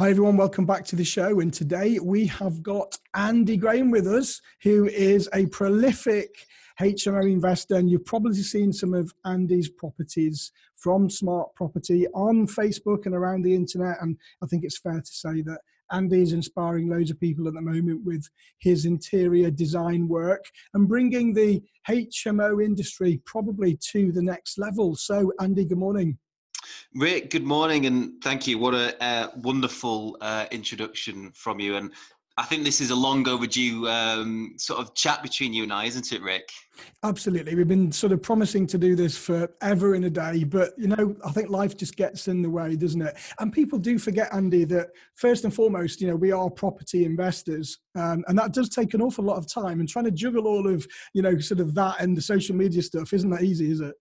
Hi, everyone. Welcome back to the show. And today we have got Andy Graham with us, who is a prolific HMO investor. And you've probably seen some of Andy's properties from Smart Property on Facebook and around the internet. And I think it's fair to say that Andy is inspiring loads of people at the moment with his interior design work and bringing the HMO industry probably to the next level. So, Andy, good morning. Rick, good morning and thank you. What a uh, wonderful uh, introduction from you. And I think this is a long overdue um, sort of chat between you and I, isn't it, Rick? Absolutely. We've been sort of promising to do this forever in a day, but you know, I think life just gets in the way, doesn't it? And people do forget, Andy, that first and foremost, you know, we are property investors, um, and that does take an awful lot of time. And trying to juggle all of, you know, sort of that and the social media stuff isn't that easy, is it?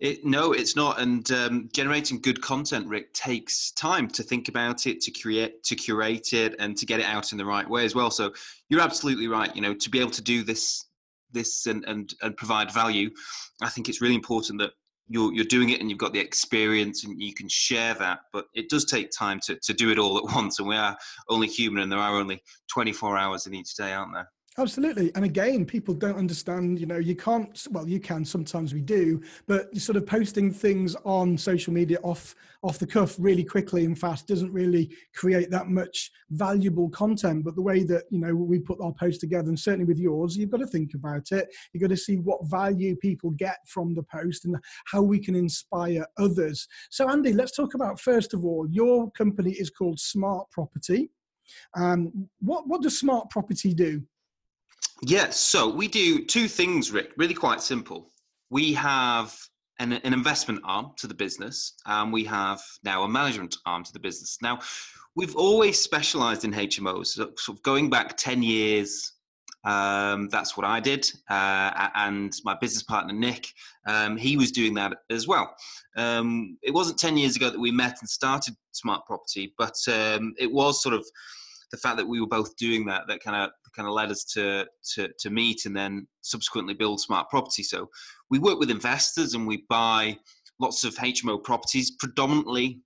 It, no, it's not. And um, generating good content, Rick, takes time to think about it, to create, to curate it, and to get it out in the right way as well. So you're absolutely right. You know, to be able to do this, this, and and and provide value, I think it's really important that you're you're doing it and you've got the experience and you can share that. But it does take time to to do it all at once. And we are only human, and there are only 24 hours in each day, aren't there? Absolutely. And again, people don't understand, you know, you can't, well, you can, sometimes we do, but sort of posting things on social media off, off the cuff really quickly and fast doesn't really create that much valuable content. But the way that, you know, we put our post together and certainly with yours, you've got to think about it. You've got to see what value people get from the post and how we can inspire others. So Andy, let's talk about, first of all, your company is called Smart Property. Um, what, what does Smart Property do? Yes, so we do two things, Rick, really quite simple. We have an, an investment arm to the business, and we have now a management arm to the business. Now, we've always specialized in HMOs, so, sort of going back 10 years. Um, that's what I did, uh, and my business partner Nick, um, he was doing that as well. Um, it wasn't 10 years ago that we met and started Smart Property, but um, it was sort of the fact that we were both doing that that kind of kind of led us to, to to meet and then subsequently build smart property. So we work with investors and we buy lots of HMO properties, predominantly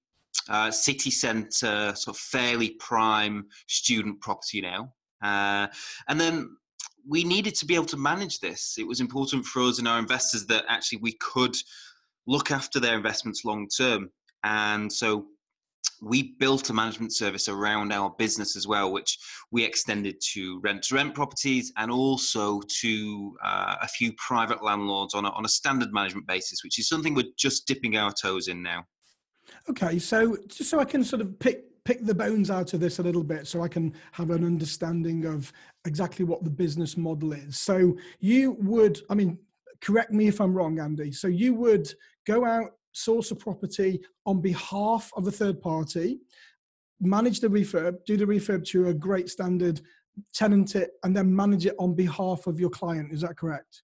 uh, city centre, sort of fairly prime student property now. Uh, and then we needed to be able to manage this. It was important for us and our investors that actually we could look after their investments long term. And so we built a management service around our business as well, which we extended to rent to rent properties and also to uh, a few private landlords on a, on a standard management basis, which is something we're just dipping our toes in now. Okay, so just so I can sort of pick pick the bones out of this a little bit so I can have an understanding of exactly what the business model is. So you would, I mean, correct me if I'm wrong, Andy. So you would go out source a property on behalf of a third party, manage the refurb, do the refurb to a great standard, tenant it, and then manage it on behalf of your client. Is that correct?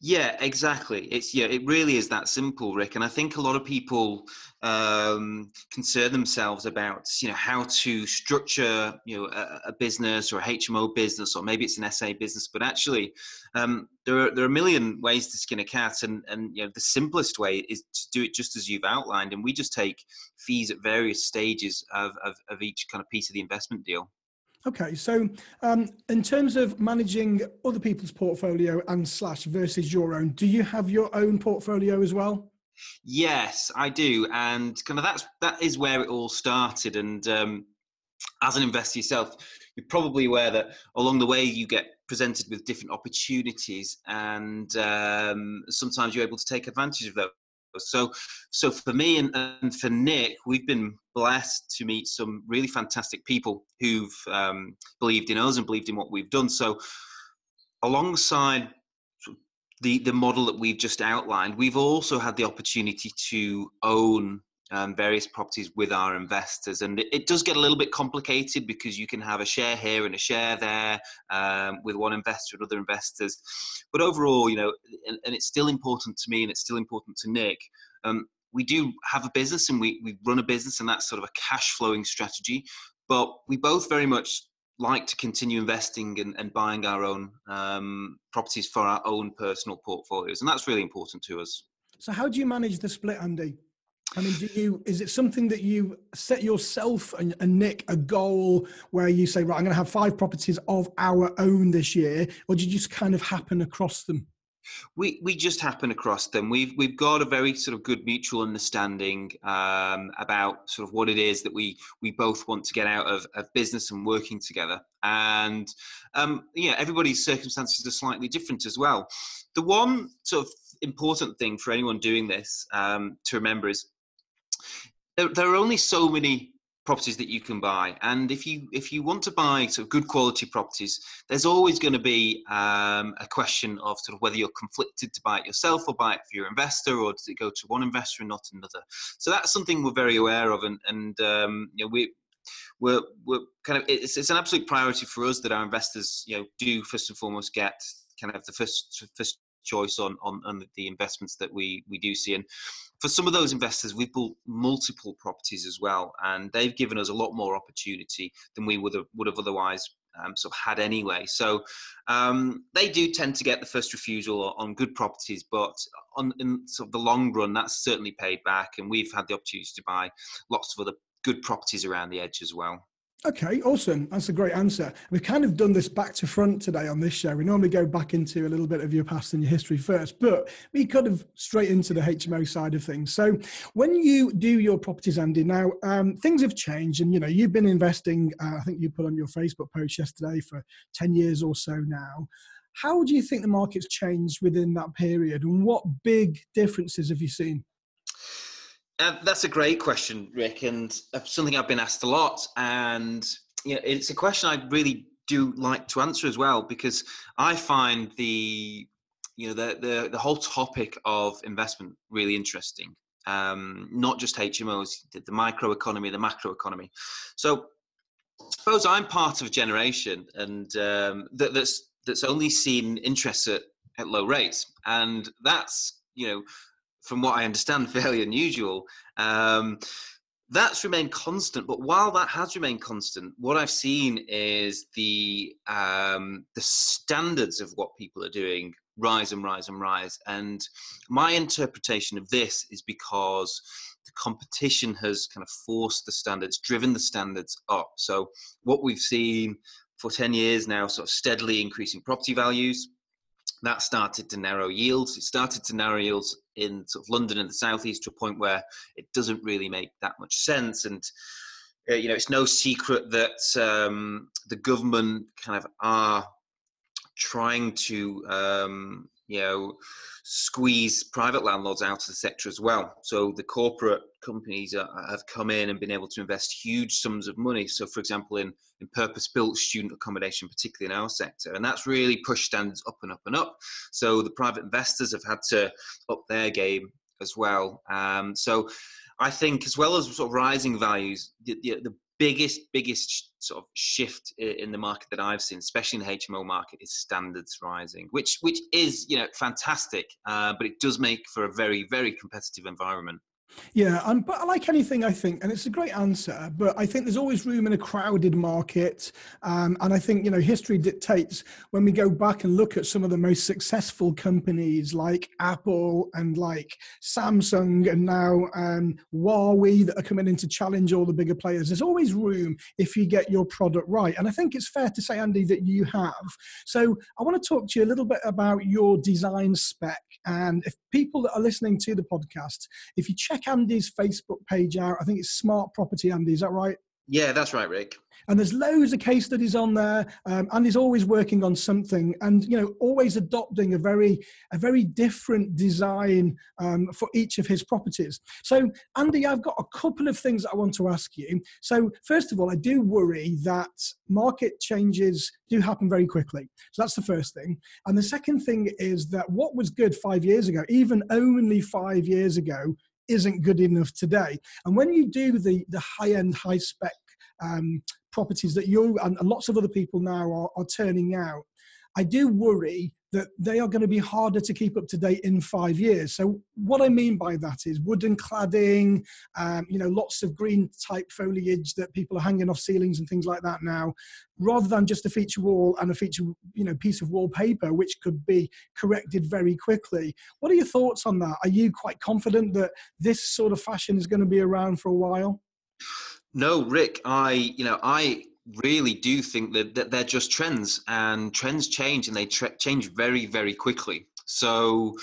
Yeah, exactly. It's yeah, it really is that simple, Rick. And I think a lot of people um, concern themselves about you know how to structure you know a, a, business or a HMO business or maybe it's an SA business, but actually um, there are there are a million ways to skin a cat, and and you know the simplest way is to do it just as you've outlined, and we just take fees at various stages of, of, of each kind of piece of the investment deal. Okay, so um, in terms of managing other people's portfolio and slash versus your own, do you have your own portfolio as well? Yes, I do, and kind of that's that is where it all started. And um, as an investor yourself, you're probably aware that along the way you get presented with different opportunities, and um, sometimes you're able to take advantage of those. So, so for me and, and for Nick, we've been blessed to meet some really fantastic people who've um, believed in us and believed in what we've done. So, alongside the the model that we've just outlined, we've also had the opportunity to own um, various properties with our investors. And it, it, does get a little bit complicated because you can have a share here and a share there um, with one investor and other investors. But overall, you know, and, and, it's still important to me and it's still important to Nick. Um, we do have a business and we, we run a business and that's sort of a cash flowing strategy. But we both very much like to continue investing and, and buying our own um, properties for our own personal portfolios. And that's really important to us. So, how do you manage the split, Andy? I mean, do you is it something that you set yourself and, and Nick a goal where you say, right, I'm going to have five properties of our own this year, or did you just kind of happen across them? We we just happen across them. We've we've got a very sort of good mutual understanding um, about sort of what it is that we we both want to get out of, of business and working together. And um, yeah, everybody's circumstances are slightly different as well. The one sort of important thing for anyone doing this um, to remember is there, there are only so many properties that you can buy and if you if you want to buy sort of good quality properties there's always going to be um, a question of sort of whether you're conflicted to buy it yourself or buy it for your investor or does it go to one investor and not another so that's something we're very aware of and and um, you know we we're, we're kind of it's, it's an absolute priority for us that our investors you know do first and foremost get kind of the first first choice on, on, on the investments that we, we do see. And for some of those investors, we've built multiple properties as well, and they've given us a lot more opportunity than we would have, would have otherwise um, sort of had anyway. So um, they do tend to get the first refusal on good properties, but on in sort of the long run, that's certainly paid back, and we've had the opportunity to buy lots of other good properties around the edge as well. Okay, awesome. That's a great answer. We've kind of done this back to front today on this show. We normally go back into a little bit of your past and your history first, but we kind of straight into the HMO side of things. So, when you do your properties, Andy, now um, things have changed, and you know you've been investing. Uh, I think you put on your Facebook post yesterday for ten years or so now. How do you think the market's changed within that period, and what big differences have you seen? Uh, that's a great question, Rick, and uh, something I've been asked a lot. And you know, it's a question I really do like to answer as well because I find the you know the the, the whole topic of investment really interesting. Um, not just HMOs, the, the microeconomy, the macroeconomy. So, suppose I'm part of a generation, and um, that, that's that's only seen interest at, at low rates, and that's you know from what I understand, fairly unusual. Um, that's remained constant, but while that has remained constant, what I've seen is the um, the standards of what people are doing rise and rise and rise. And my interpretation of this is because the competition has kind of forced the standards, driven the standards up. So what we've seen for 10 years now, sort of steadily increasing property values, that started to narrow yields. It started to narrow yields in sort of London and the southeast to a point where it doesn't really make that much sense. And uh, you know, it's no secret that um, the government kind of are trying to um, you know squeeze private landlords out of the sector as well. So the corporate companies are, have come in and been able to invest huge sums of money. So, for example, in in purpose-built student accommodation, particularly in our sector, and that's really pushed standards up and up and up. So the private investors have had to up their game as well. Um, so I think, as well as sort of rising values, the, the, the biggest biggest sort of shift in the market that I've seen, especially in the HMO market, is standards rising, which which is you know fantastic, uh, but it does make for a very very competitive environment. Yeah, and but like anything, I think, and it's a great answer. But I think there's always room in a crowded market, um, and I think you know history dictates when we go back and look at some of the most successful companies like Apple and like Samsung and now um, Huawei that are coming in to challenge all the bigger players. There's always room if you get your product right, and I think it's fair to say, Andy, that you have. So I want to talk to you a little bit about your design spec, and if people that are listening to the podcast, if you check Andy's Facebook page out. I think it's Smart Property Andy. Is that right? Yeah, that's right, Rick. And there's loads of case studies on there. Um, Andy's always working on something, and you know, always adopting a very, a very different design um, for each of his properties. So, Andy, I've got a couple of things I want to ask you. So, first of all, I do worry that market changes do happen very quickly. So that's the first thing. And the second thing is that what was good five years ago, even only five years ago, isn't good enough today. And when you do the the high end, high spec um, properties that you and lots of other people now are, are turning out, I do worry that they are going to be harder to keep up to date in five years. So what I mean by that is wooden cladding, um, you know, lots of green type foliage that people are hanging off ceilings and things like that now, rather than just a feature wall and a feature, you know, piece of wallpaper, which could be corrected very quickly. What are your thoughts on that? Are you quite confident that this sort of fashion is going to be around for a while? No, Rick, I, you know, I really do think that, that they're just trends and trends change and they tra- change very, very quickly. So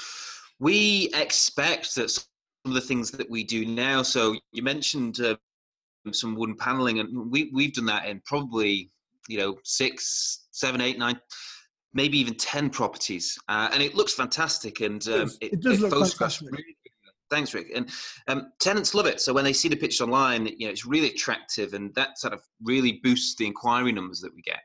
we expect that some of the things that we do now, so you mentioned uh, some wooden paneling and we, we've done that in probably, you know, six, seven, eight, nine, maybe even 10 properties. Uh, and it looks fantastic. And um, it, it, does it look fantastic. Really Thanks, Rick. And um, tenants love it. So when they see the pictures online, you know, it's really attractive, and that sort of really boosts the inquiry numbers that we get.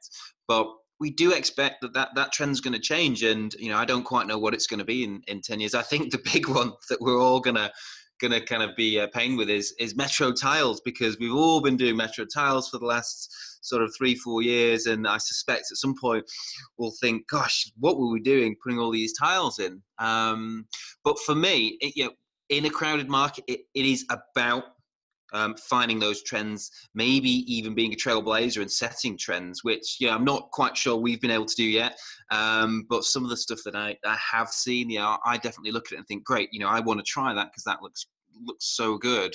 But we do expect that that, that trend's going to change, and you know, I don't quite know what it's going to be in, in ten years. I think the big one that we're all gonna gonna kind of be uh, paying with is is metro tiles because we've all been doing metro tiles for the last sort of three four years and i suspect at some point we'll think gosh what were we doing putting all these tiles in um, but for me it, you know in a crowded market, it, it is about um, finding those trends, maybe even being a trailblazer and setting trends, which yeah, I'm not quite sure we've been able to do yet. Um, but some of the stuff that I, I have seen, yeah, I definitely look at it and think, great, you know, I want to try that because that looks looks so good.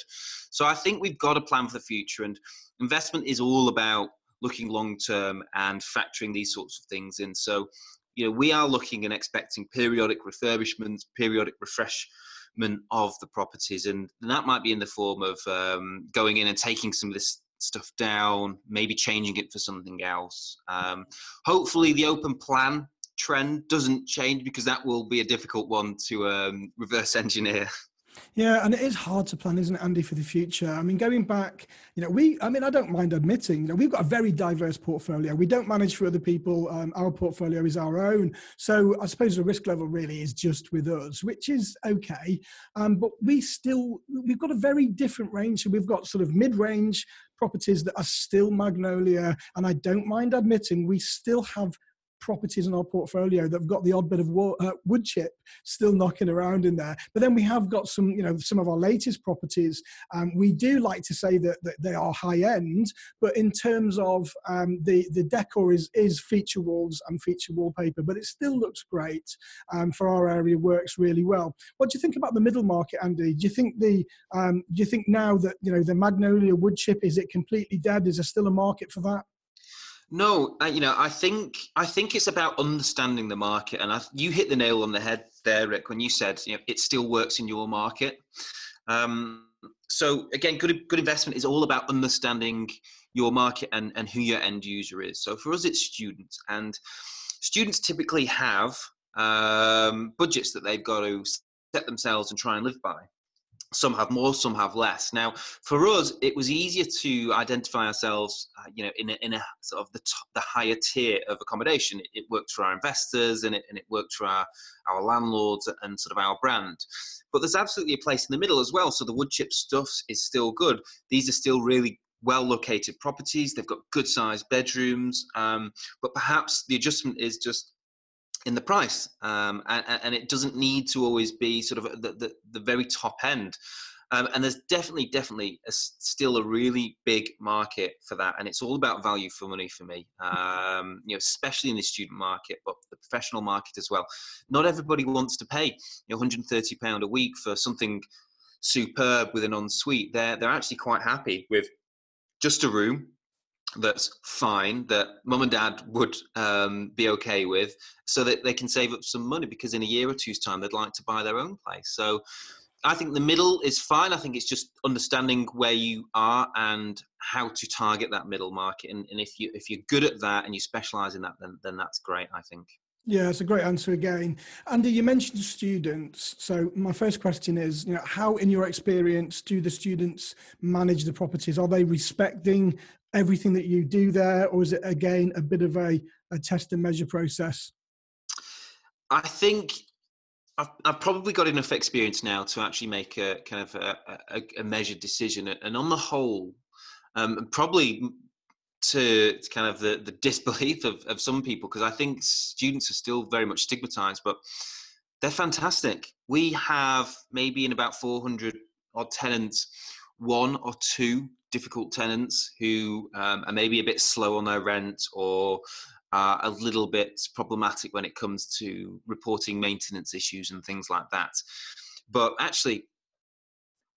So I think we've got a plan for the future, and investment is all about looking long term and factoring these sorts of things in. So you know, we are looking and expecting periodic refurbishments, periodic refresh of the properties, and that might be in the form of um, going in and taking some of this stuff down, maybe changing it for something else. Um, hopefully, the open plan trend doesn't change because that will be a difficult one to um, reverse engineer. Yeah, and it is hard to plan, isn't it, Andy, for the future? I mean, going back, you know, we, I mean, I don't mind admitting, you know, we've got a very diverse portfolio. We don't manage for other people. Um, our portfolio is our own. So I suppose the risk level really is just with us, which is okay. Um, but we still, we've got a very different range. So we've got sort of mid range properties that are still magnolia. And I don't mind admitting we still have properties in our portfolio that have got the odd bit of wo- uh, wood chip still knocking around in there. But then we have got some, you know, some of our latest properties. Um, we do like to say that, that they are high end, but in terms of um, the the decor is is feature walls and feature wallpaper, but it still looks great um, for our area. Works really well. What do you think about the middle market, Andy? Do you think the um, do you think now that you know the magnolia wood chip is it completely dead? Is there still a market for that? No, you know, I think I think it's about understanding the market, and I, you hit the nail on the head there, Rick, when you said you know it still works in your market. Um, so again, good good investment is all about understanding your market and and who your end user is. So for us, it's students, and students typically have um, budgets that they've got to set themselves and try and live by some have more some have less. Now for us it was easier to identify ourselves uh, you know in a, in a sort of the, top, the higher tier of accommodation. It, it, worked for our investors and it, and it worked for our, our landlords and sort of our brand. But there's absolutely a place in the middle as well so the wood chip stuff is still good. These are still really well located properties. They've got good sized bedrooms um, but perhaps the adjustment is just in the price, um, and, and, it doesn't need to always be sort of the, the, the very top end. Um, and there's definitely, definitely a, still a really big market for that, and it's all about value for money for me. Um, you know, especially in the student market, but the professional market as well. Not everybody wants to pay you know 130 pound a week for something superb with an ensuite. They're they're actually quite happy with just a room that's fine that mum and dad would um, be okay with so that they can save up some money because in a year or two's time they'd like to buy their own place. So i think the middle is fine. I think it's just understanding where you are and how to target that middle market and, and if you if you're good at that and you specialize in that then, then that's great i think yeah, it's a great answer again. Andy, you mentioned students. So my first question is, you know, how in your experience do the students manage the properties? Are they respecting everything that you do there, or is it again a bit of a, a test and measure process? I think I've, I've, probably got enough experience now to actually make a kind of a, a, a measured decision. And on the whole, um, probably to, to kind of the, the disbelief of, of some people because I think students are still very much stigmatized, but they're fantastic. We have maybe in about 400 odd tenants, one or two difficult tenants who um, are maybe a bit slow on their rent or a little bit problematic when it comes to reporting maintenance issues and things like that. But actually,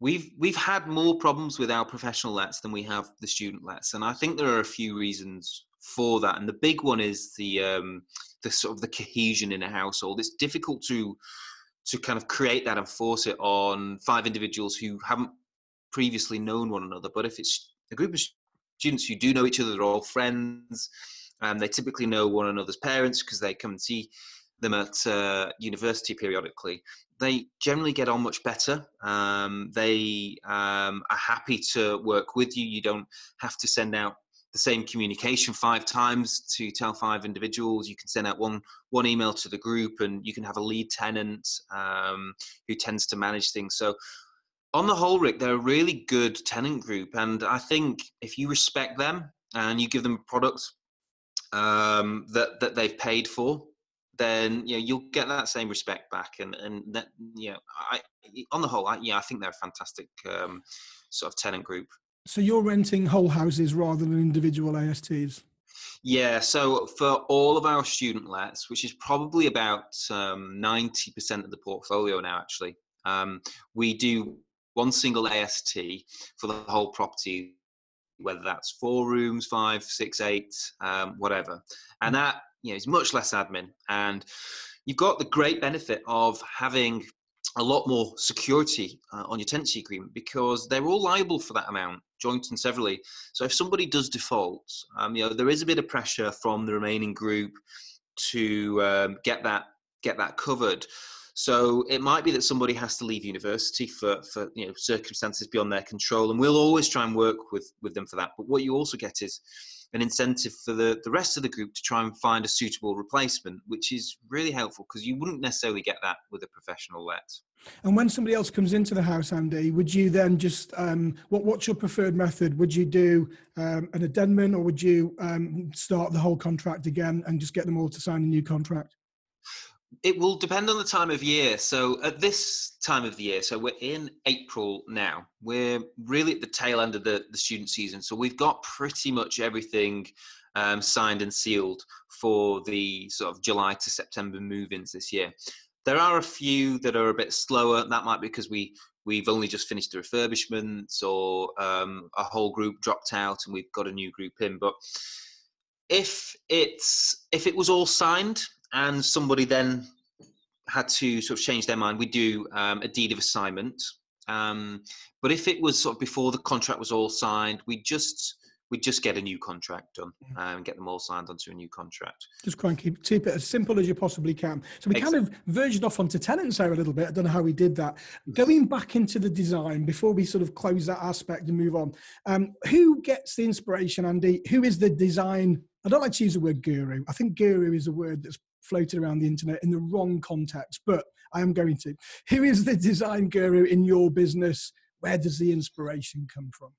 we've we've had more problems with our professional lets than we have the student lets, and I think there are a few reasons for that. And the big one is the um, the sort of the cohesion in a household. It's difficult to to kind of create that and force it on five individuals who haven't previously known one another. But if it's a group of students who do know each other, they're all friends, and they typically know one another's parents because they come and see them at uh, university periodically. They generally get on much better. Um, they um, are happy to work with you. You don't have to send out the same communication five times to tell five individuals. You can send out one one email to the group, and you can have a lead tenant um, who tends to manage things. So, on the whole, Rick, they're a really good tenant group, and I think if you respect them and you give them products um, that that they've paid for, then you know you'll get that same respect back, and and that you know, I on the whole, I, yeah, I think they're a fantastic um, sort of tenant group. So you're renting whole houses rather than individual ASTs. Yeah, so for all of our student lets, which is probably about um, 90% of the portfolio now, actually, um, we do one single AST for the whole property, whether that's four rooms, five, six, eight, um, whatever. And mm. that you know is much less admin, and you've got the great benefit of having a lot more security uh, on your tenancy agreement because they're all liable for that amount, joint and severally. So if somebody does default, um, you know there is a bit of pressure from the remaining group to um, get that get that covered. So it might be that somebody has to leave university for, for you know circumstances beyond their control, and we'll always try and work with with them for that. But what you also get is an incentive for the, the rest of the group to try and find a suitable replacement, which is really helpful because you wouldn't necessarily get that with a professional let. And when somebody else comes into the house, Andy, would you then just um, what what's your preferred method? Would you do um, an addendum, or would you um, start the whole contract again and just get them all to sign a new contract? It will depend on the time of year. So at this time of the year, so we're in April now. We're really at the tail end of the, the student season. So we've got pretty much everything um, signed and sealed for the sort of July to September move-ins this year. There are a few that are a bit slower. That might be because we we've only just finished the refurbishments or um, a whole group dropped out and we've got a new group in. But if it's if it was all signed and somebody then had to sort of change their mind, we do um, a deed of assignment. Um, but if it was sort of before the contract was all signed, we just we just get a new contract done and get them all signed onto a new contract. Just try and keep, keep it as simple as you possibly can. So we exactly. kind of verged off onto tenants there a little bit. I don't know how we did that. Going back into the design before we sort of close that aspect and move on, um, who gets the inspiration, Andy? Who is the design? I don't like to use the word guru. I think guru is a word that's floated around the internet in the wrong context, but I am going to. Who is the design guru in your business? Where does the inspiration come from?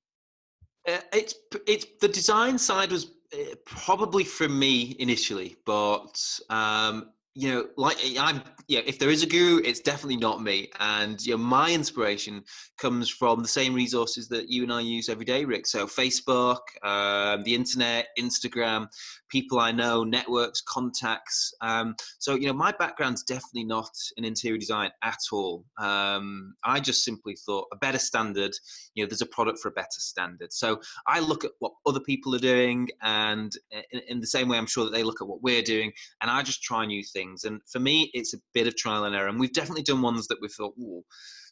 Uh, it's it's the design side was uh, probably from me initially, but um, you know, like I'm, yeah, if there is a guru, it's definitely not me. And you know, my inspiration comes from the same resources that you and I use every day, Rick. So Facebook, um, the internet, Instagram, people I know, networks, contacts. Um, so you know, my background's definitely not in interior design at all. Um, I just simply thought a better standard. You know, there's a product for a better standard. So I look at what other people are doing, and in, in the same way, I'm sure that they look at what we're doing, and I just try new things things. And for me, it's a bit of trial and error. And we've definitely done ones that we thought, oh,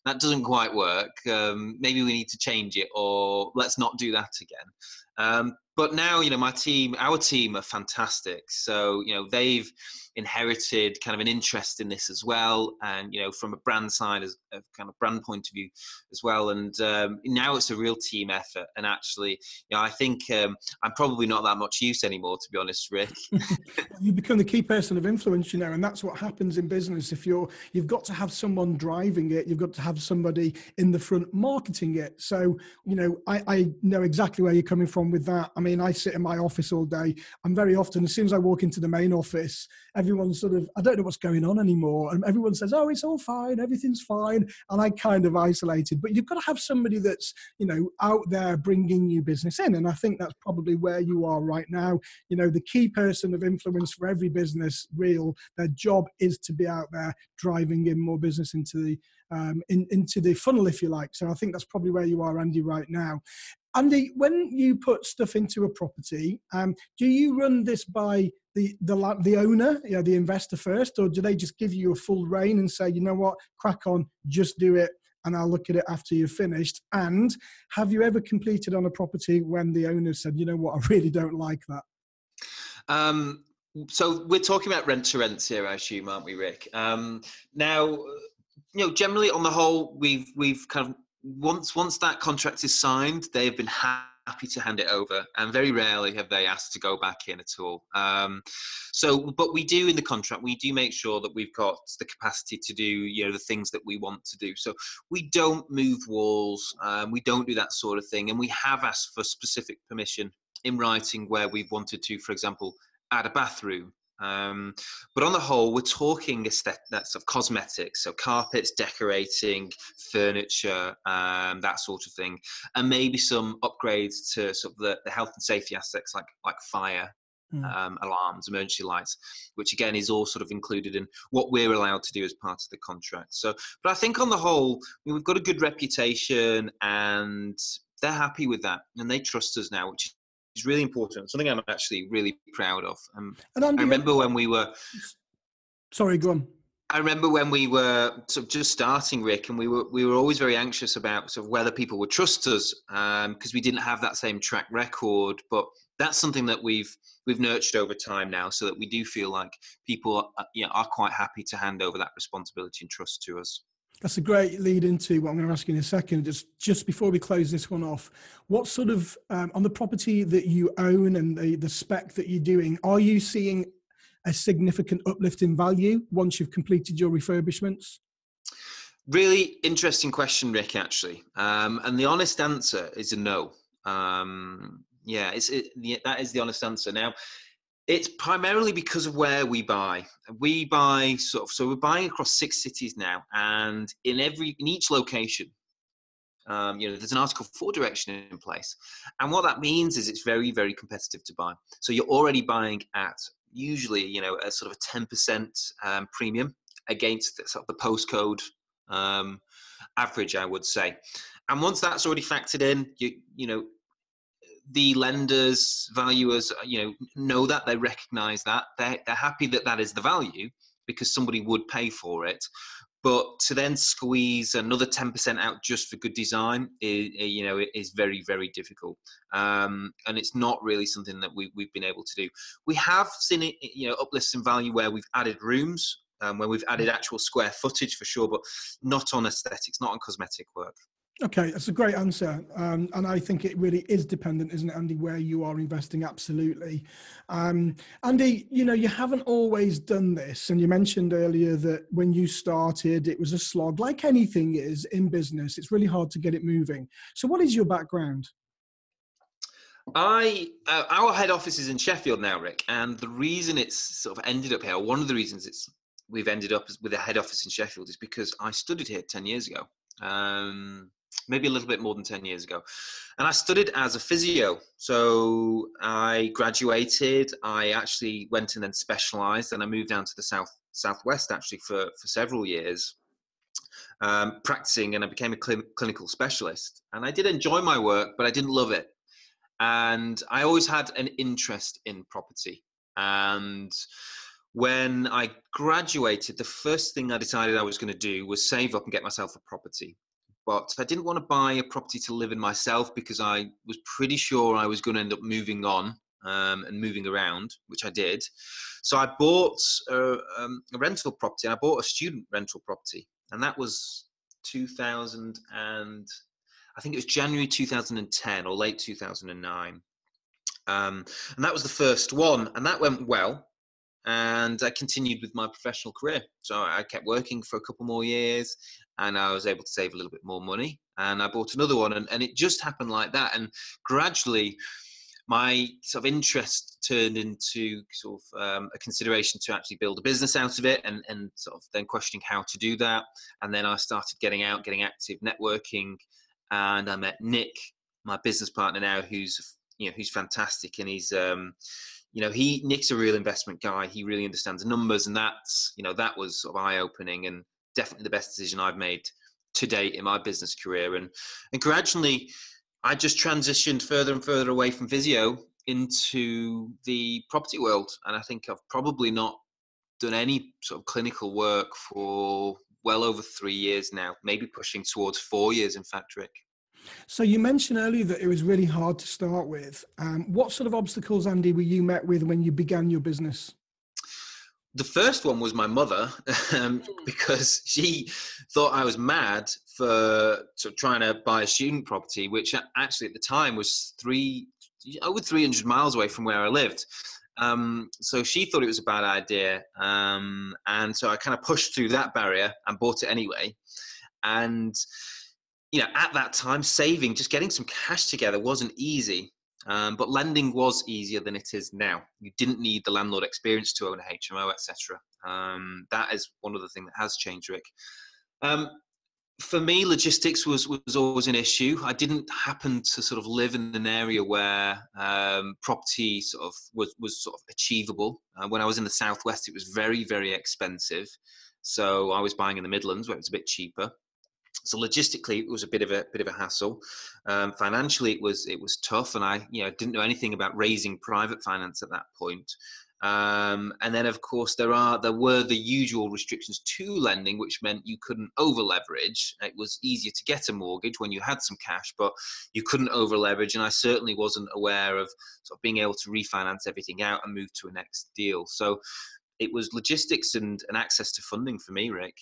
that doesn't quite work. Um, maybe we need to change it, or let's not do that again. Um, but now, you know, my team, our team are fantastic. So, you know, they've inherited kind of an interest in this as well, and you know, from a brand side, as a kind of brand point of view as well. And um, now it's a real team effort. And actually, you know, I think um, I'm probably not that much use anymore, to be honest, Rick. you become the key person of influence, you know, and that's what happens in business. If you're, you've got to have someone driving it, you've got to have somebody in the front marketing it. So, you know, I, I know exactly where you're coming from on with that. I mean, I sit in my office all day. I'm very often, as soon as I walk into the main office, everyone's sort of, I don't know what's going on anymore. And everyone says, oh, it's all fine, everything's fine. And I kind of isolated. But you've got to have somebody that's, you know, out there bringing new business in. And I think that's probably where you are right now. You know, the key person of influence for every business, real, their job is to be out there driving in more business into the um, in, into the funnel, if you like. So I think that's probably where you are, Andy, right now. Andy, when you put stuff into a property, um, do you run this by the, the the owner, you know, the investor first, or do they just give you a full reign and say, you know what, crack on, just do it, and I'll look at it after you've finished? And have you ever completed on a property when the owner said, you know what, I really don't like that? Um, so we're talking about rent to rents here, I assume, aren't we, Rick? Um, now, you know, generally on the whole, we've we've kind of once once that contract is signed, they've been happy to hand it over, and very rarely have they asked to go back in at all. Um, so, but we do in the contract, we do make sure that we've got the capacity to do you know the things that we want to do. So we don't move walls, um, we don't do that sort of thing, and we have asked for specific permission in writing where we've wanted to, for example, add a bathroom um, but on the whole, we're talking that's of cosmetics, so carpets, decorating, furniture, um, that sort of thing, and maybe some upgrades to sort of the, the health and safety aspects like like fire mm. um, alarms, emergency lights, which again is all sort of included in what we're allowed to do as part of the contract. So, but I think on the whole, we've got a good reputation and they're happy with that and they trust us now, which is really important. Something I'm actually really proud of. Um, I remember when we were. Sorry, go on. I remember when we were sort of just starting, Rick, and we were we were always very anxious about sort of whether people would trust us because um, we didn't have that same track record. But that's something that we've we've nurtured over time now, so that we do feel like people are, you know, are quite happy to hand over that responsibility and trust to us. That's a great lead into what I'm going to ask you in a second. Just just before we close this one off, what sort of um, on the property that you own and the the spec that you're doing, are you seeing a significant uplift in value once you've completed your refurbishments? Really interesting question, Rick. Actually, um, and the honest answer is a no. Um, yeah, it's it, that is the honest answer. Now, it's primarily because of where we buy. We buy sort of so we're buying across six cities now, and in every in each location, um, you know, there's an Article Four direction in place, and what that means is it's very very competitive to buy. So you're already buying at usually you know a sort of a ten percent um, premium against the, sort of the postcode um, average, I would say. And once that's already factored in, you you know the lenders, valuers, uh, you know, know that they recognise that they're, they're happy that that is the value because somebody would pay for it. But to then squeeze another ten percent out just for good design, is, you know, is very very difficult, um, and it's not really something that we, we've been able to do. We have seen it, you know, uplifts in value where we've added rooms, um, where we've added actual square footage for sure, but not on aesthetics, not on cosmetic work. Okay, that's a great answer. Um, and I think it really is dependent, isn't it, Andy, where you are investing? Absolutely. Um, Andy, you know, you haven't always done this. And you mentioned earlier that when you started, it was a slog, like anything is in business. It's really hard to get it moving. So, what is your background? I uh, our head office is in Sheffield now, Rick, and the reason it's sort of ended up here, one of the reasons it's we've ended up with a head office in Sheffield is because I studied here ten years ago. Um, maybe a little bit more than 10 years ago. And I studied as a physio. So I graduated, I actually went and then specialized, and I moved down to the south southwest actually for, for several years. Um, practicing and I became a cl- clinical specialist. And I did enjoy my work, but I didn't love it. And I always had an interest in property. And when I graduated, the first thing I decided I was going to do was save up and get myself a property but I didn't want to buy a property to live in myself because I was pretty sure I was going to end up moving on um, and moving around, which I did. So I bought a, um, a rental property. I bought a student rental property, and that was 2000 and I think it was January 2010 or late 2009. Um, and that was the first one, and that went well. And I continued with my professional career. So I kept working for a couple more years, and I was able to save a little bit more money. And I bought another one, and, and it just happened like that. And gradually, my sort of interest turned into sort of um, a consideration to actually build a business out of it and, and sort of then questioning how to do that. And then I started getting out, getting active, networking. And I met Nick, my business partner now, who's, you know, who's fantastic. And he's, um, you know, he, Nick's a real investment guy. He really understands numbers. And that's, you know, that was sort of eye opening and definitely the best decision I've made to date in my business career. And, and gradually, I just transitioned further and further away from physio into the property world. And I think I've probably not done any sort of clinical work for well over three years now, maybe pushing towards four years, in fact, Rick. So you mentioned earlier that it was really hard to start with. Um, what sort of obstacles, Andy, were you met with when you began your business? the first one was my mother um, hmm. because she thought I was mad for sort of trying to buy a student property, which actually at the time was three over 300 miles away from where I lived. Um, so she thought it was a bad idea, um, and so I kind of pushed through that barrier and bought it anyway. And you know, at that time, saving, just getting some cash together wasn't easy. Um, but lending was easier than it is now. You didn't need the landlord experience to own a HMO, etc. Um, that is one of the things that has changed, Rick. Um, for me, logistics was was always an issue. I didn't happen to sort of live in an area where um, property sort of was was sort of achievable. Uh, when I was in the southwest, it was very very expensive. So I was buying in the Midlands where it was a bit cheaper. So logistically, it was a bit of a bit of a hassle. Um, financially, it was it was tough, and I you know didn't know anything about raising private finance at that point. Um, and then, of course, there are there were the usual restrictions to lending, which meant you couldn't over leverage. It was easier to get a mortgage when you had some cash, but you couldn't over leverage. And I certainly wasn't aware of sort of being able to refinance everything out and move to a next deal. So it was logistics and, and access to funding for me, Rick.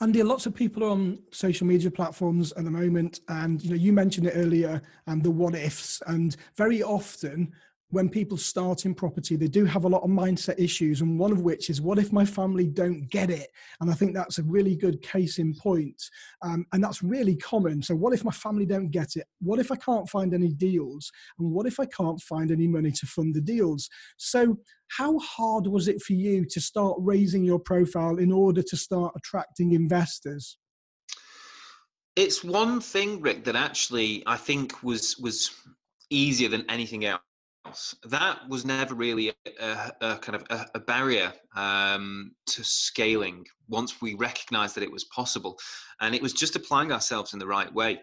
Andy, lots of people are on social media platforms at the moment, and you know you mentioned it earlier, and the what ifs, and very often when people start in property, they do have a lot of mindset issues, and one of which is, what if my family don't get it? And I think that's a really good case in point, um, and that's really common. So, what if my family don't get it? What if I can't find any deals? And what if I can't find any money to fund the deals? So, how hard was it for you to start raising your profile in order to start attracting investors? It's one thing, Rick, that actually I think was was easier than anything else that was never really a, a kind of a, a barrier um, to scaling once we recognized that it was possible. And it was just applying ourselves in the right way.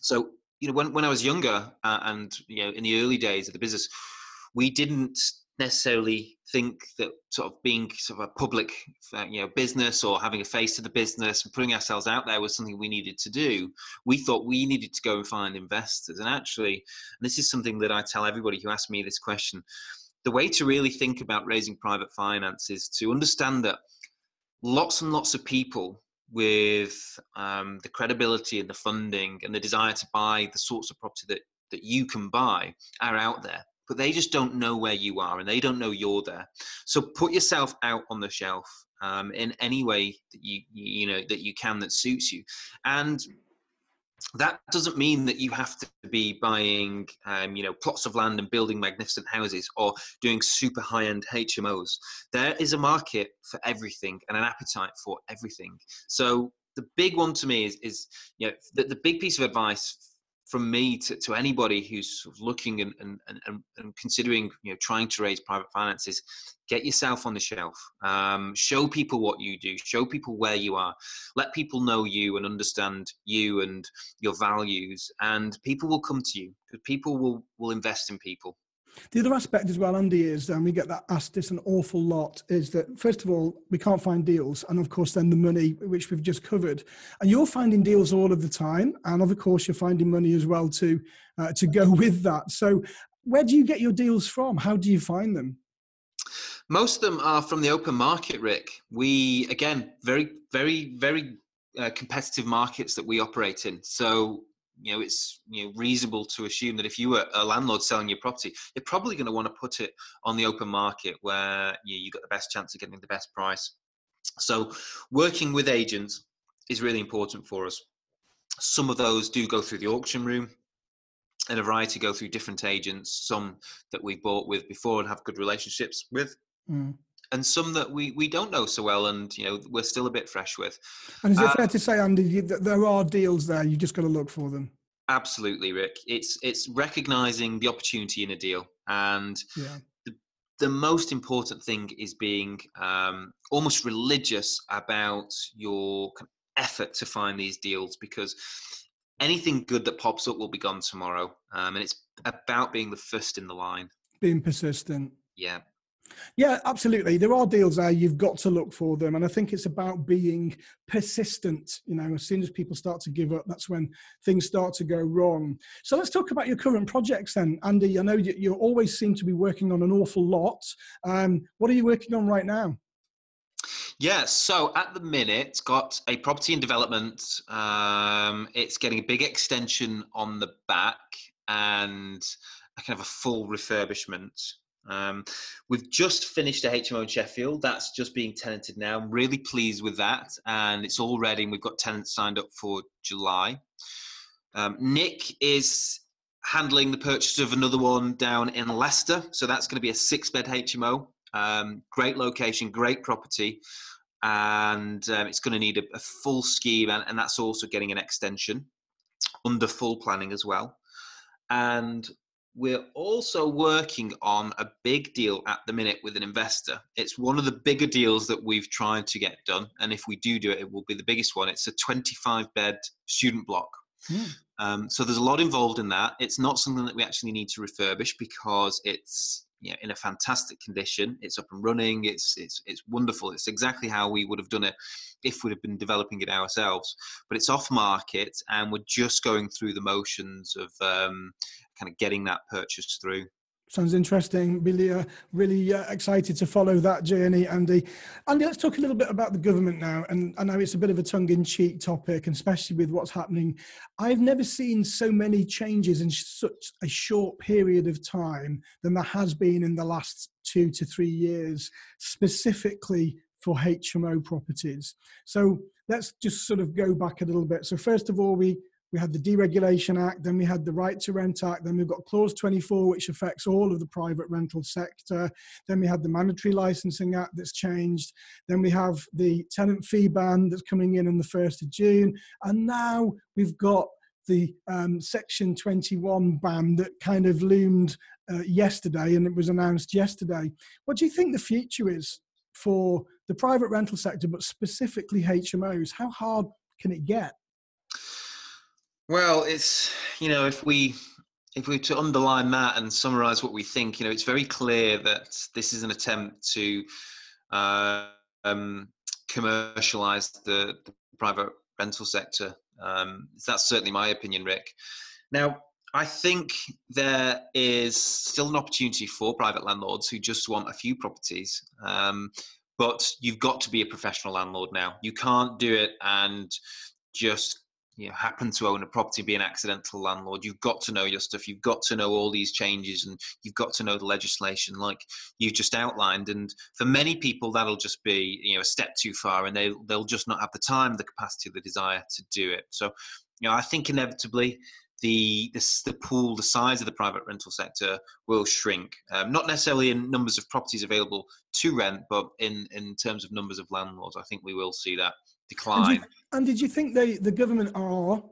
So you know when, when i was younger uh, and you know in the early days of the business we didn't necessarily think that sort of being sort of a public uh, you know business or having a face to the business and putting ourselves out there was something we needed to do. We thought we needed to go and find investors. And actually and this is something that i tell everybody who asks me this question the way to really think about raising private finance is to understand that lots and lots of people with um, the credibility and the funding and the desire to buy the sorts of property that that you can buy are out there but they just don't know where you are and they don't know you're there. So put yourself out on the shelf um, in any way that you you know that you can that suits you, and that doesn't mean that you have to be buying um, you know plots of land and building magnificent houses or doing super high-end hmos there is a market for everything and an appetite for everything. So the big one to me is, is you know the, the big piece of advice from me to, to anybody who's looking and, and, and, and considering you know trying to raise private finances get yourself on the shelf. Um, show people what you do. Show people where you are. Let people know you and understand you and your values and people will come to you. Because people will will invest in people the other aspect as well, Andy, is, and we get that asked this an awful lot, is that first of all, we can't find deals. And of course, then the money, which we've just covered. And you're finding deals all of the time. And of course, you're finding money as well to, uh, to go with that. So, where do you get your deals from? How do you find them? Most of them are from the open market, Rick. We, again, very, very, very uh, competitive markets that we operate in. So you know it's you know reasonable to assume that if you were a landlord selling your property you're probably going to want to put it on the open market where you, you got the best chance of getting the best price so working with agents is really important for us some of those do go through the auction room and a variety go through different agents. Some that we've bought with before and have good relationships with. Mm and some that we we don't know so well and you know we're still a bit fresh with. And is it fair to say andy that there are deals there you just got to look for them? Absolutely rick. It's it's recognizing the opportunity in a deal and yeah. the, the most important thing is being um, almost religious about your effort to find these deals because anything good that pops up will be gone tomorrow um, and it's about being the first in the line. Being persistent. Yeah yeah, absolutely. There are deals there. You've got to look for them. And I think it's about being persistent. You know, as soon as people start to give up, that's when things start to go wrong. So let's talk about your current projects then. Andy, I know you, you always seem to be working on an awful lot. Um, what are you working on right now? Yeah, so at the minute, got a property in development. Um, it's getting a big extension on the back and a kind of a full refurbishment. Um, we've just finished a HMO in Sheffield. That's just being tenanted now. I'm really pleased with that, and it's all ready. And we've got tenants signed up for July. Um, Nick is handling the purchase of another one down in Leicester, so that's going to be a six-bed HMO. Um, great location, great property, and um, it's going to need a, a full scheme, and, and that's also getting an extension under full planning as well. And we're also working on a big deal at the minute with an investor. It's one of the bigger deals that we've tried to get done. And if we do do it, it will be the biggest one. It's a 25 bed student block. Mm. Um, so there's a lot involved in that. It's not something that we actually need to refurbish because it's you know, in a fantastic condition. It's up and running. It's it's it's wonderful. It's exactly how we would have done it if we'd have been developing it ourselves. But it's off market, and we're just going through the motions of um, kind of getting that purchase through. Sounds interesting. Really, uh, really uh, excited to follow that journey, Andy. Andy, let's talk a little bit about the government now. And I know it's a bit of a tongue-in-cheek topic, and especially with what's happening. I've never seen so many changes in such a short period of time than there has been in the last two to three years, specifically for HMO properties. So let's just sort of go back a little bit. So first of all, we we had the Deregulation Act, then we had the Right to Rent Act, then we've got Clause 24, which affects all of the private rental sector. Then we had the Mandatory Licensing Act that's changed. Then we have the tenant fee ban that's coming in on the 1st of June. And now we've got the um, Section 21 ban that kind of loomed uh, yesterday and it was announced yesterday. What do you think the future is for the private rental sector, but specifically HMOs? How hard can it get? Well, it's you know if we if we to underline that and summarize what we think, you know, it's very clear that this is an attempt to uh, um, commercialize the, the, private rental sector. Um, that's certainly my opinion, Rick. Now, I think there is still an opportunity for private landlords who just want a few properties. Um, but you've got to be a professional landlord now. You can't do it and just you know, happen to own a property, be an accidental landlord, you've got to know your stuff. You've got to know all these changes, and you've got to know the legislation, like you've just outlined. And for many people, that'll just be you know a step too far, and they they'll just not have the time, the capacity, the desire to do it. So, you know, I think inevitably the the, the pool, the size of the private rental sector will shrink. Um, not necessarily in numbers of properties available to rent, but in in terms of numbers of landlords. I think we will see that decline. And did, and did you think they, the government are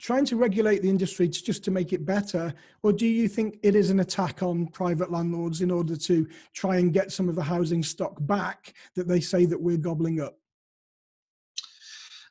trying to regulate the industry to, just to make it better, or do you think it is an attack on private landlords in order to try and get some of the housing stock back that they say that we're gobbling up?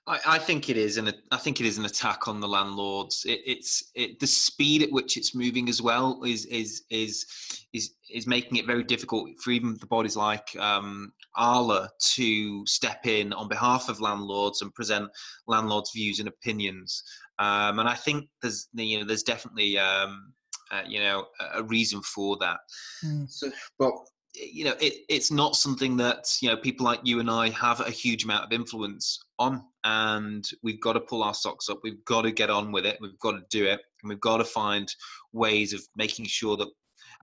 I, I think it is, and I think it is an attack on the landlords. It, it's it, the speed at which it's moving as well is is is is is making it very difficult for even the bodies like um, Arla to step in on behalf of landlords and present landlords' views and opinions. Um, and I think there's you know there's definitely um, uh, you know a reason for that. Mm. So, but you know it, it's not something that you know people like you and i have a huge amount of influence on and we've got to pull our socks up. We've got to get on with it. We've got to do it. And we've got to find ways of making sure that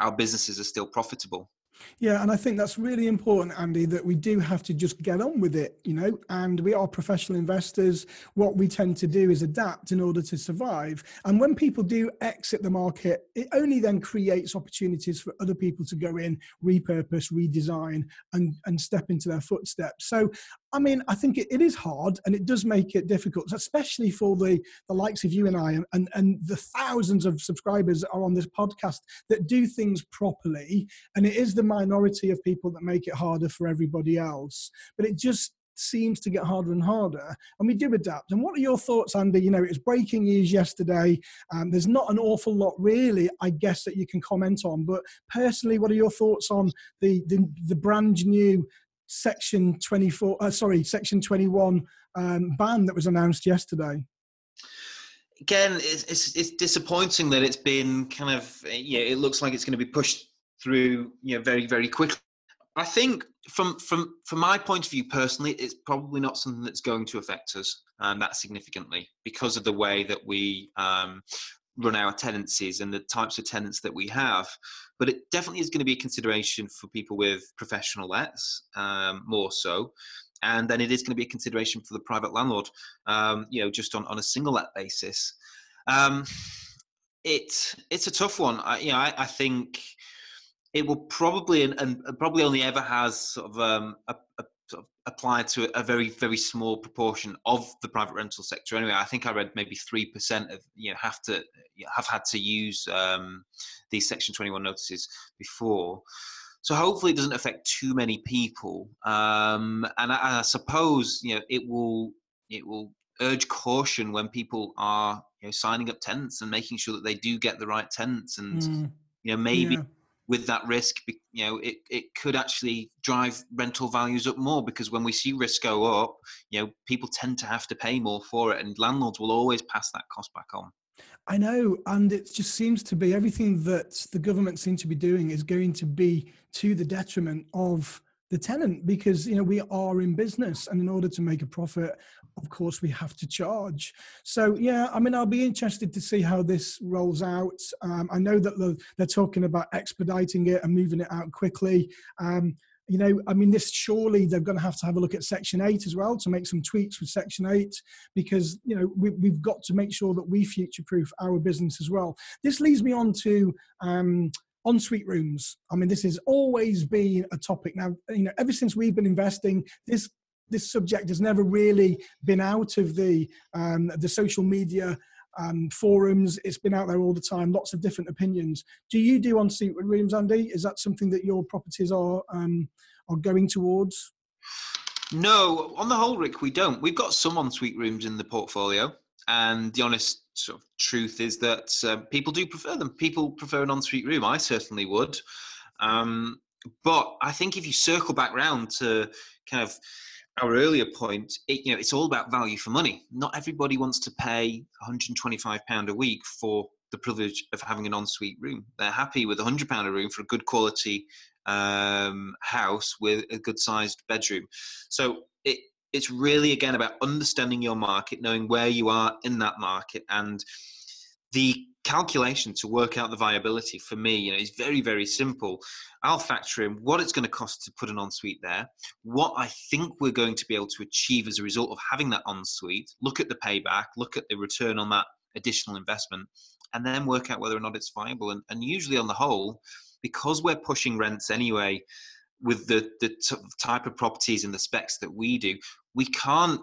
our businesses are still profitable Yeah, and I think that's really important, Andy, that we do have to just get on with it, you know, and we are professional investors. What we tend to do is adapt in order to survive. And when people do exit the market, it only then creates opportunities for other people to go in, repurpose, redesign, and, and step into their footsteps. So I mean, I think it, it is hard and it does make it difficult, especially for the, the likes of you and I and, and, the thousands of subscribers that are on this podcast that do things properly. And it is the minority of people that make it harder for everybody else. But it just seems to get harder and harder and we do adapt and what are your thoughts andy you know it was breaking news yesterday um, there's not an awful lot really i guess that you can comment on but personally what are your thoughts on the the, the brand new Section 24, uh, sorry, Section 21 um, ban that was announced yesterday? Again, it's, it's, it's disappointing that it's been kind of yeah. It looks like it's going to be pushed through you know very very quickly. I think from from from my point of view personally, it's probably not something that's going to affect us um, that significantly because of the way that we um, run our tenancies and the types of tenants that we have. But it definitely is going to be a consideration for people with professional lets, um, more so. And then it is going to be a consideration for the private landlord, um, you know, just on, on a single let basis. Um, it it's a tough one. I, you know, I, I think it will probably and, and, probably only ever has sort of um, a, a sort of applied to a very very small proportion of the private rental sector. Anyway i think i read maybe 3% of you know have to have had to use um, these section 21 notices before. So hopefully it doesn't affect too many people. Um, and, I, I, suppose you know it will it will urge caution when people are you know signing up tenants and making sure that they do get the right tenants and mm. you know maybe yeah with that risk, you know, it, it could actually drive rental values up more because when we see risk go up, you know, people tend to have to pay more for it and landlords will always pass that cost back on. I know, and it just seems to be everything that the government seems to be doing is going to be to the detriment of the tenant because you know we are in business and in order to make a profit of course we have to charge. So yeah i mean i'll be interested to see how this rolls out. Um, i know that they're talking about expediting it and moving it out quickly. Um, you know i mean this surely they're going to have to have a look at section 8 as well to make some tweaks with section 8 because you know we, have got to make sure that we future proof our business as well. This leads me on to um, ensuite rooms. I mean, this has always been a topic. Now, you know, ever since we've been investing, this this subject has never really been out of the um, the social media um, forums. It's been out there all the time. Lots of different opinions. Do you do ensuite rooms, Andy? Is that something that your properties are um, are going towards? No, on the whole, Rick, we don't. We've got some ensuite rooms in the portfolio, and the honest sort of truth is that uh, people do prefer them. People prefer an ensuite room. I certainly would. Um, but I think if you circle back round to kind of our earlier point, it, you know, it's all about value for money. Not everybody wants to pay 125 pound a week for the privilege of having an ensuite room. They're happy with 100 pound a room for a good quality um, house with a good sized bedroom. So it it's really again about understanding your market, knowing where you are in that market, and the calculation to work out the viability for me, you know, is very very simple. I'll factor in what it's going to cost to put an ensuite there, what I think we're going to be able to achieve as a result of having that ensuite. Look at the payback, look at the return on that additional investment, and then work out whether or not it's viable. And, and usually, on the whole, because we're pushing rents anyway with the the t- type of properties and the specs that we do, we can't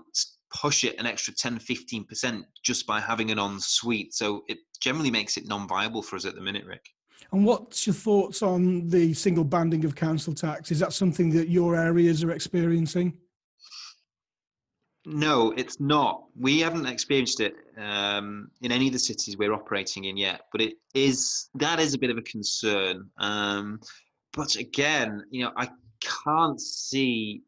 push it an extra 10 15% just by having an ensuite. so it generally makes it non-viable for us at the minute rick. And what's your thoughts on the single banding of council tax? Is that something that your areas are experiencing? No it's not. We haven't experienced it um, in any of the cities we're operating in yet but it is that is a bit of a concern. Um, but again you know i can't see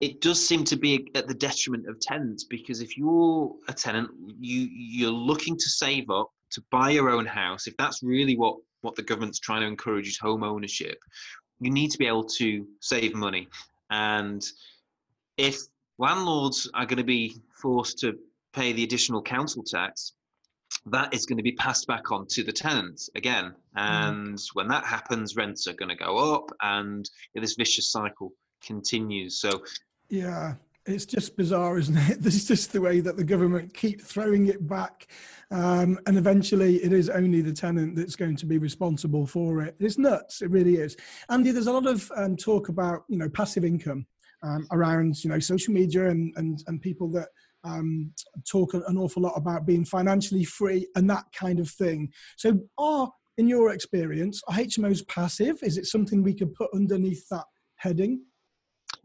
it does seem to be at the detriment of tenants because if you're a tenant, you you're looking to save up to buy your own house. If that's really what what the government's trying to encourage is home ownership, you need to be able to save money. And if landlords are going to be forced to pay the additional council tax, that is going to be passed back on to the tenants again. Mm. And mm. when that happens, rents are going to go up, and this vicious cycle continues. So, yeah, it's just bizarre, isn't it? This is just the way that the government keep throwing it back, um, and eventually it is only the tenant that's going to be responsible for it. It's nuts. It really is. Andy, there's a lot of um, talk about you know passive income um, around you know social media and and and people that um, talk an awful lot about being financially free and that kind of thing. So, are in your experience, are HMOs passive? Is it something we could put underneath that heading?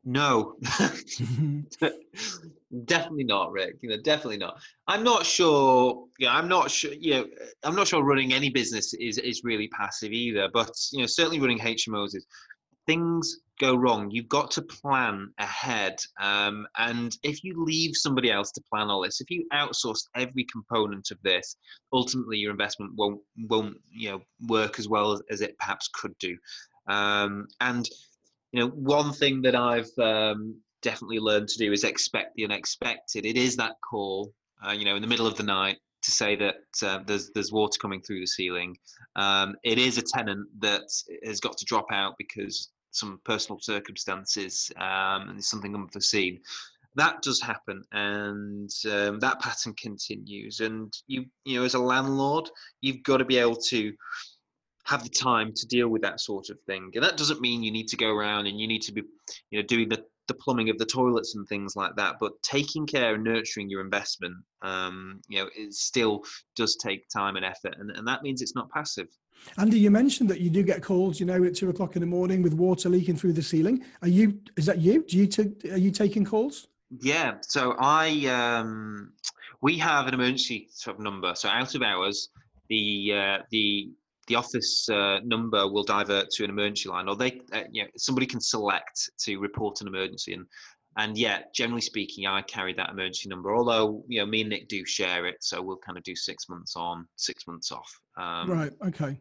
No, definitely not, Rick. You know, definitely not. I'm not sure. Yeah, I'm not sure. You know, I'm not sure running any business is is really passive either. But you know, certainly running HMOs is things go wrong. You've got to plan ahead. Um, and if you leave somebody else to plan all this, if you outsource every component of this, ultimately your investment won't won't you know work as well as, as it perhaps could do. Um, and you know, one thing that I've um, definitely learned to do is expect the unexpected. It is that call, uh, you know, in the middle of the night to say that uh, there's there's water coming through the ceiling. Um, it is a tenant that has got to drop out because some personal circumstances um, and something unforeseen. That does happen, and um, that pattern continues. And you, you know, as a landlord, you've got to be able to have the time to deal with that sort of thing. And that doesn't mean you need to go around and you need to be, you know, doing the the plumbing of the toilets and things like that. But taking care and nurturing your investment, um, you know, it still does take time and effort, and, and that means it's not passive. Andy, you mentioned that you do get calls, you know, at two o'clock in the morning with water leaking through the ceiling. Are you? Is that you? Do you? T- are you taking calls? Yeah. So I, um, we have an emergency sort of number. So out of hours, the uh, the the office uh, number will divert to an emergency line, or they, uh, you know, somebody can select to report an emergency. And and yeah, generally speaking, I carry that emergency number. Although you know, me and Nick do share it, so we'll kind of do six months on, six months off. Um, right. Okay.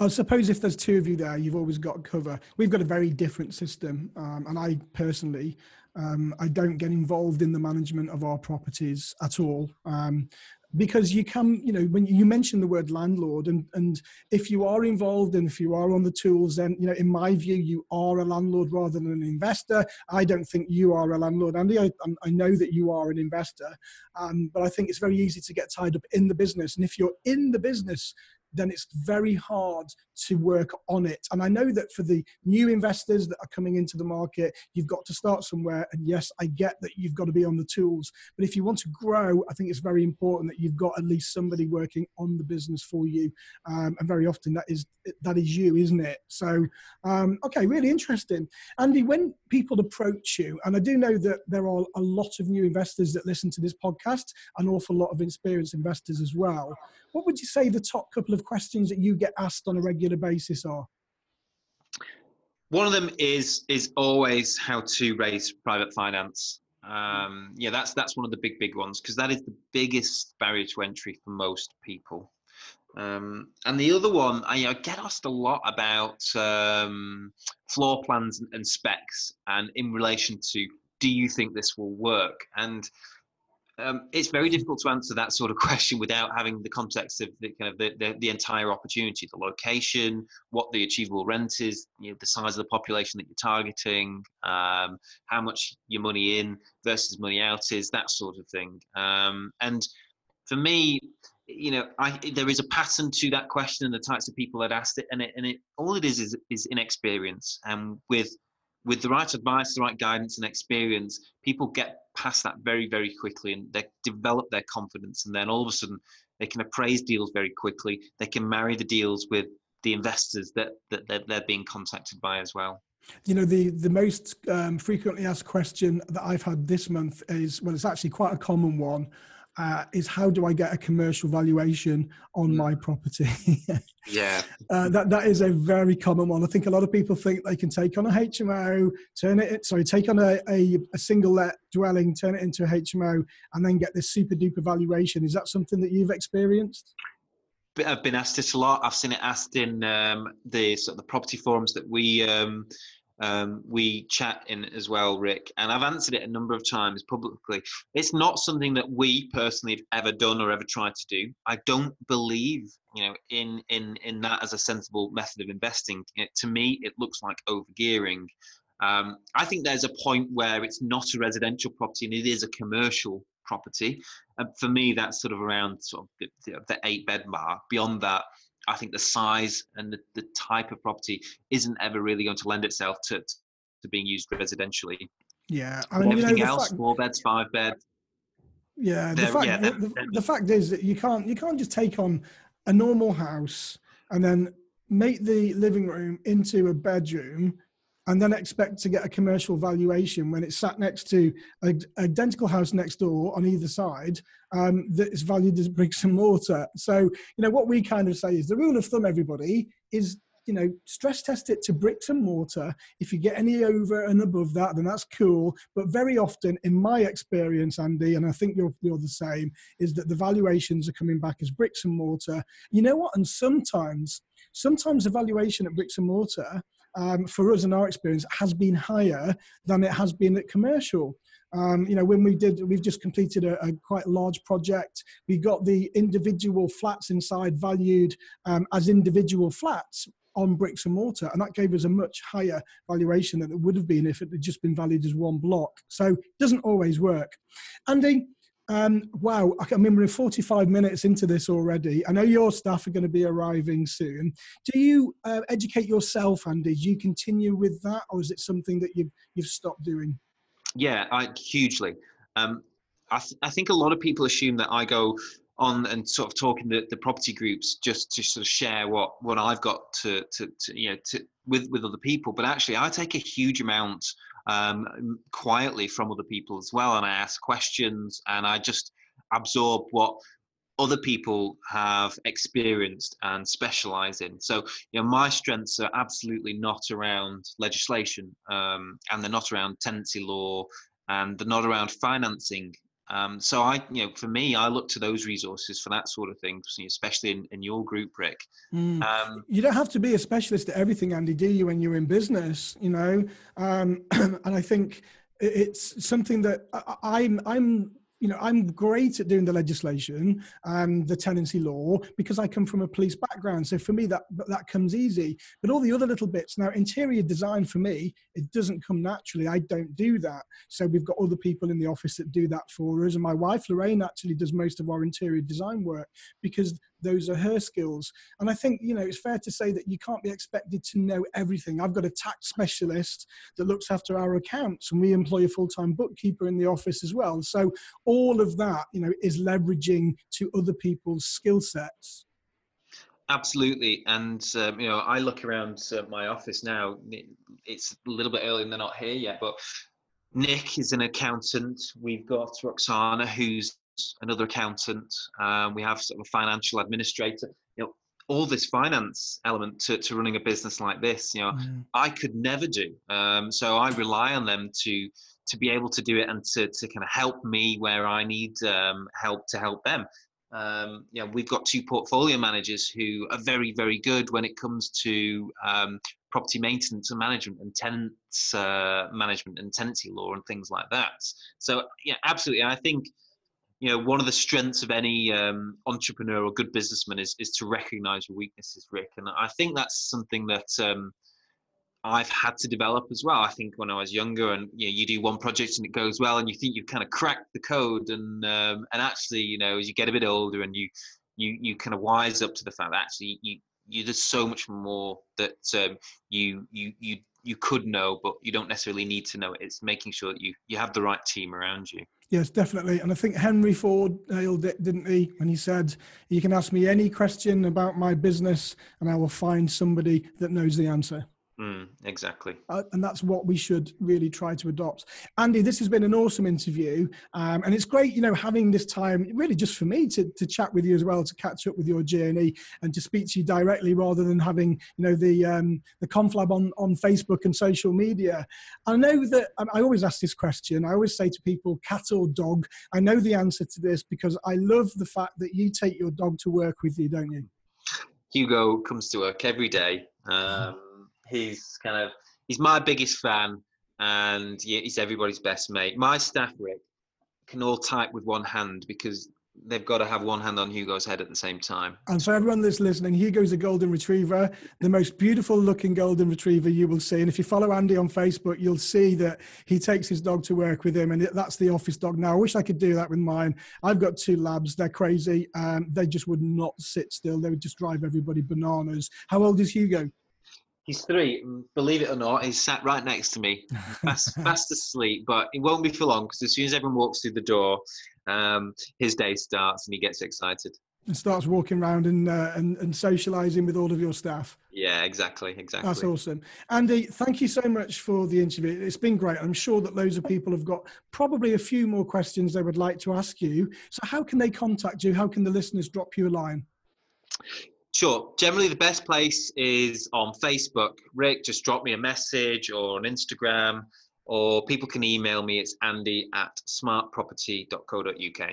I suppose if there's two of you there, you've always got cover. We've got a very different system, um, and I personally, um, I don't get involved in the management of our properties at all. Um, because you come, you know when you mention the word landlord and and if you are involved and if you are on the tools then you know in my view you are a landlord rather than an investor i don't think you are a landlord andy i, I know that you are an investor um, but i think it's very easy to get tied up in the business and if you're in the business then it's very hard to work on it. And I know that for the new investors that are coming into the market, you've got to start somewhere. And yes, I get that you've got to be on the tools. But if you want to grow, I think it's very important that you've got at least somebody working on the business for you. Um, and very often that is that is you, isn't it? So, um, okay, really interesting. Andy, when people approach you, and I do know that there are a lot of new investors that listen to this podcast, an awful lot of experienced investors as well. What would you say the top couple of questions that you get asked on a regular basis are? One of them is is always how to raise private finance. Um, yeah, that's that's one of the big big ones because that is the biggest barrier to entry for most people. Um, and the other one, I, I, get asked a lot about um, floor plans and, and specs, and in relation to, do you think this will work? And um, it's very difficult to answer that sort of question without having the context of the kind of the, the, the, entire opportunity, the location, what the achievable rent is, you know, the size of the population that you're targeting, um, how much your money in versus money out is, that sort of thing. Um, and for me, you know, I, there is a pattern to that question and the types of people that asked it, and it, and it all it is is, is inexperience. And with with the right advice, the right guidance and experience, people get past that very, very quickly and they develop their confidence. And then all of a sudden, they can appraise deals very quickly. They can marry the deals with the investors that, that, that they're being contacted by as well. You know, the, the most um, frequently asked question that I've had this month is well, it's actually quite a common one uh, is how do I get a commercial valuation on mm. my property? yeah, uh, that that is a very common one. I think a lot of people think they can take on a HMO, turn it sorry, take on a, a, a single let dwelling, turn it into a HMO, and then get this super duper valuation. Is that something that you've experienced? I've been asked it a lot. I've seen it asked in um, the sort of the property forums that we um, um, we chat in as well, Rick, and I've answered it a number of times publicly. It's not something that we personally have ever done or ever tried to do. I don't believe, you know, in in in that as a sensible method of investing. It, to me, it looks like overgearing. Um, I think there's a point where it's not a residential property and it is a commercial property. And for me, that's sort of around sort of the, the eight bed mark. Beyond that, I think the size and the, the type of property isn't ever really going to lend itself to, to being used residentially. Yeah, I mean, everything you know, else, fact, four beds, five beds. Yeah, the fact, yeah, the, the, the fact is that you can't you can't just take on a normal house and then make the living room into a bedroom and then expect to get a commercial valuation when it's sat next to an identical house next door on either side um, that is valued as bricks and mortar. So, you know, what we kind of say is the rule of thumb, everybody, is you know, stress test it to bricks and mortar. If you get any over and above that, then that's cool. But very often, in my experience, Andy, and I think you're, you're the same, is that the valuations are coming back as bricks and mortar. You know what? And sometimes, sometimes the valuation at bricks and mortar um, for us in our experience has been higher than it has been at commercial. Um, you know, when we did, we've just completed a, a, quite large project. We got the individual flats inside valued um, as individual flats on bricks and mortar, and that gave us a much higher valuation than it would have been if it had just been valued as one block. So it doesn't always work. Andy, um, wow, I mean, we're 45 minutes into this already. I know your staff are going to be arriving soon. Do you uh, educate yourself, Andy? Do you continue with that, or is it something that you've, you've stopped doing? Yeah, I, hugely. Um, I, th- I think a lot of people assume that I go on and sort of talking to the property groups just to sort of share what what I've got to to, to you know to with with other people. But actually, I take a huge amount um, quietly from other people as well. And I ask questions and I just absorb what other people have experienced and specialize in. So, you know, my strengths are absolutely not around legislation um, and they're not around tenancy law and they're not around financing um, so I, you know, for me, I look to those resources for that sort of thing, especially in, in your group, Rick. Mm. Um, you don't have to be a specialist at everything, Andy, do you? When you're in business, you know, um, and I think it's something that I, I'm I'm you know, I'm great at doing the legislation and the tenancy law because I come from a police background. So for me, that that comes easy. But all the other little bits now, interior design for me, it doesn't come naturally. I don't do that. So we've got other people in the office that do that for us, and my wife Lorraine actually does most of our interior design work because those are her skills. And I think, you know, it's fair to say that you can't be expected to know everything. I've got a tax specialist that looks after our accounts, and we employ a full time bookkeeper in the office as well. So all of that, you know, is leveraging to other people's skill sets. Absolutely, and um, you know, I look around uh, my office now. It's a little bit early, and they're not here yet. But Nick is an accountant. We've got Roxana, who's another accountant. Um, we have sort of a financial administrator. You know, all this finance element to, to running a business like this, you know, mm. I could never do. Um, so I rely on them to to be able to do it and to, to kind of help me where I need um, help to help them. Um, yeah, we've got two portfolio managers who are very, very good when it comes to um, property maintenance and management and tenants uh, management and tenancy law and things like that. So, yeah, absolutely. I think you know one of the strengths of any um, entrepreneur or good businessman is is to recognize your weaknesses rick. And i think that's something that um, i've had to develop as well. I think when i was younger and you know you do one project and it goes well and you think you've kind of cracked the code and um, and actually you know as you get a bit older and you you you kind of wise up to the fact that actually you you there's so much more that um, you you you you could know but you don't necessarily need to know it it's making sure that you you have the right team around you Yes, definitely. And I think Henry Ford nailed it, didn't he? When he said, You can ask me any question about my business and I will find somebody that knows the answer. Mm, exactly. Uh, and that's what we should really try to adopt. Andy, this has been an awesome interview. Um, and it's great, you know, having this time really just for me to, to chat with you as well, to catch up with your journey and to speak to you directly rather than having, you know, the, um, the conflab on, on Facebook and social media. I know that um, I always ask this question. I always say to people, cat or dog? I know the answer to this because I love the fact that you take your dog to work with you, don't you? Hugo comes to work every day. Um, he's kind of he's my biggest fan, and he's everybody's best mate. My staff, Rick, can all type with one hand because they've got to have one hand on Hugo's head at the same time. And for everyone that's listening, Hugo's a golden retriever, the most beautiful looking golden retriever you will see. And if you follow Andy on Facebook, you'll see that he takes his dog to work with him, and that's the office dog. Now, I wish I could do that with mine. I've got two labs; they're crazy. Um, they just would not sit still; they would just drive everybody bananas. How old is Hugo? He's three. Believe it or not, he's sat right next to me, fast, fast asleep. But it won't be for long because as soon as everyone walks through the door, um, his day starts and he gets excited. And starts walking around and, uh, and and socialising with all of your staff. Yeah, exactly, exactly. That's awesome, Andy. Thank you so much for the interview. It's been great. I'm sure that loads of people have got probably a few more questions they would like to ask you. So, how can they contact you? How can the listeners drop you a line? Sure. Generally, the best place is on Facebook. Rick, just drop me a message or on Instagram, or people can email me. It's andy at smartproperty.co.uk.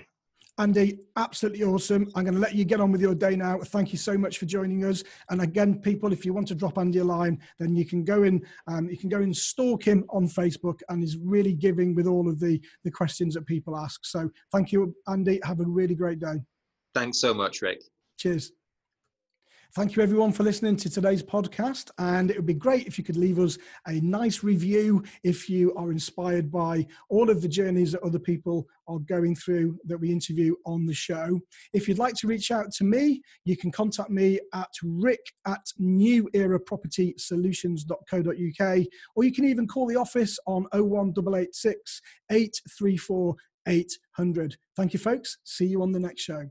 Andy, absolutely awesome. I'm going to let you get on with your day now. Thank you so much for joining us. And again, people, if you want to drop Andy a line, then you can go in, um, you can go and stalk him on Facebook, and he's really giving with all of the the questions that people ask. So, thank you, Andy. Have a really great day. Thanks so much, Rick. Cheers. Thank you, everyone, for listening to today's podcast. And it would be great if you could leave us a nice review if you are inspired by all of the journeys that other people are going through that we interview on the show. If you'd like to reach out to me, you can contact me at rick at newerapropertysolutions.co.uk, or you can even call the office on 01886 834 800. Thank you, folks. See you on the next show.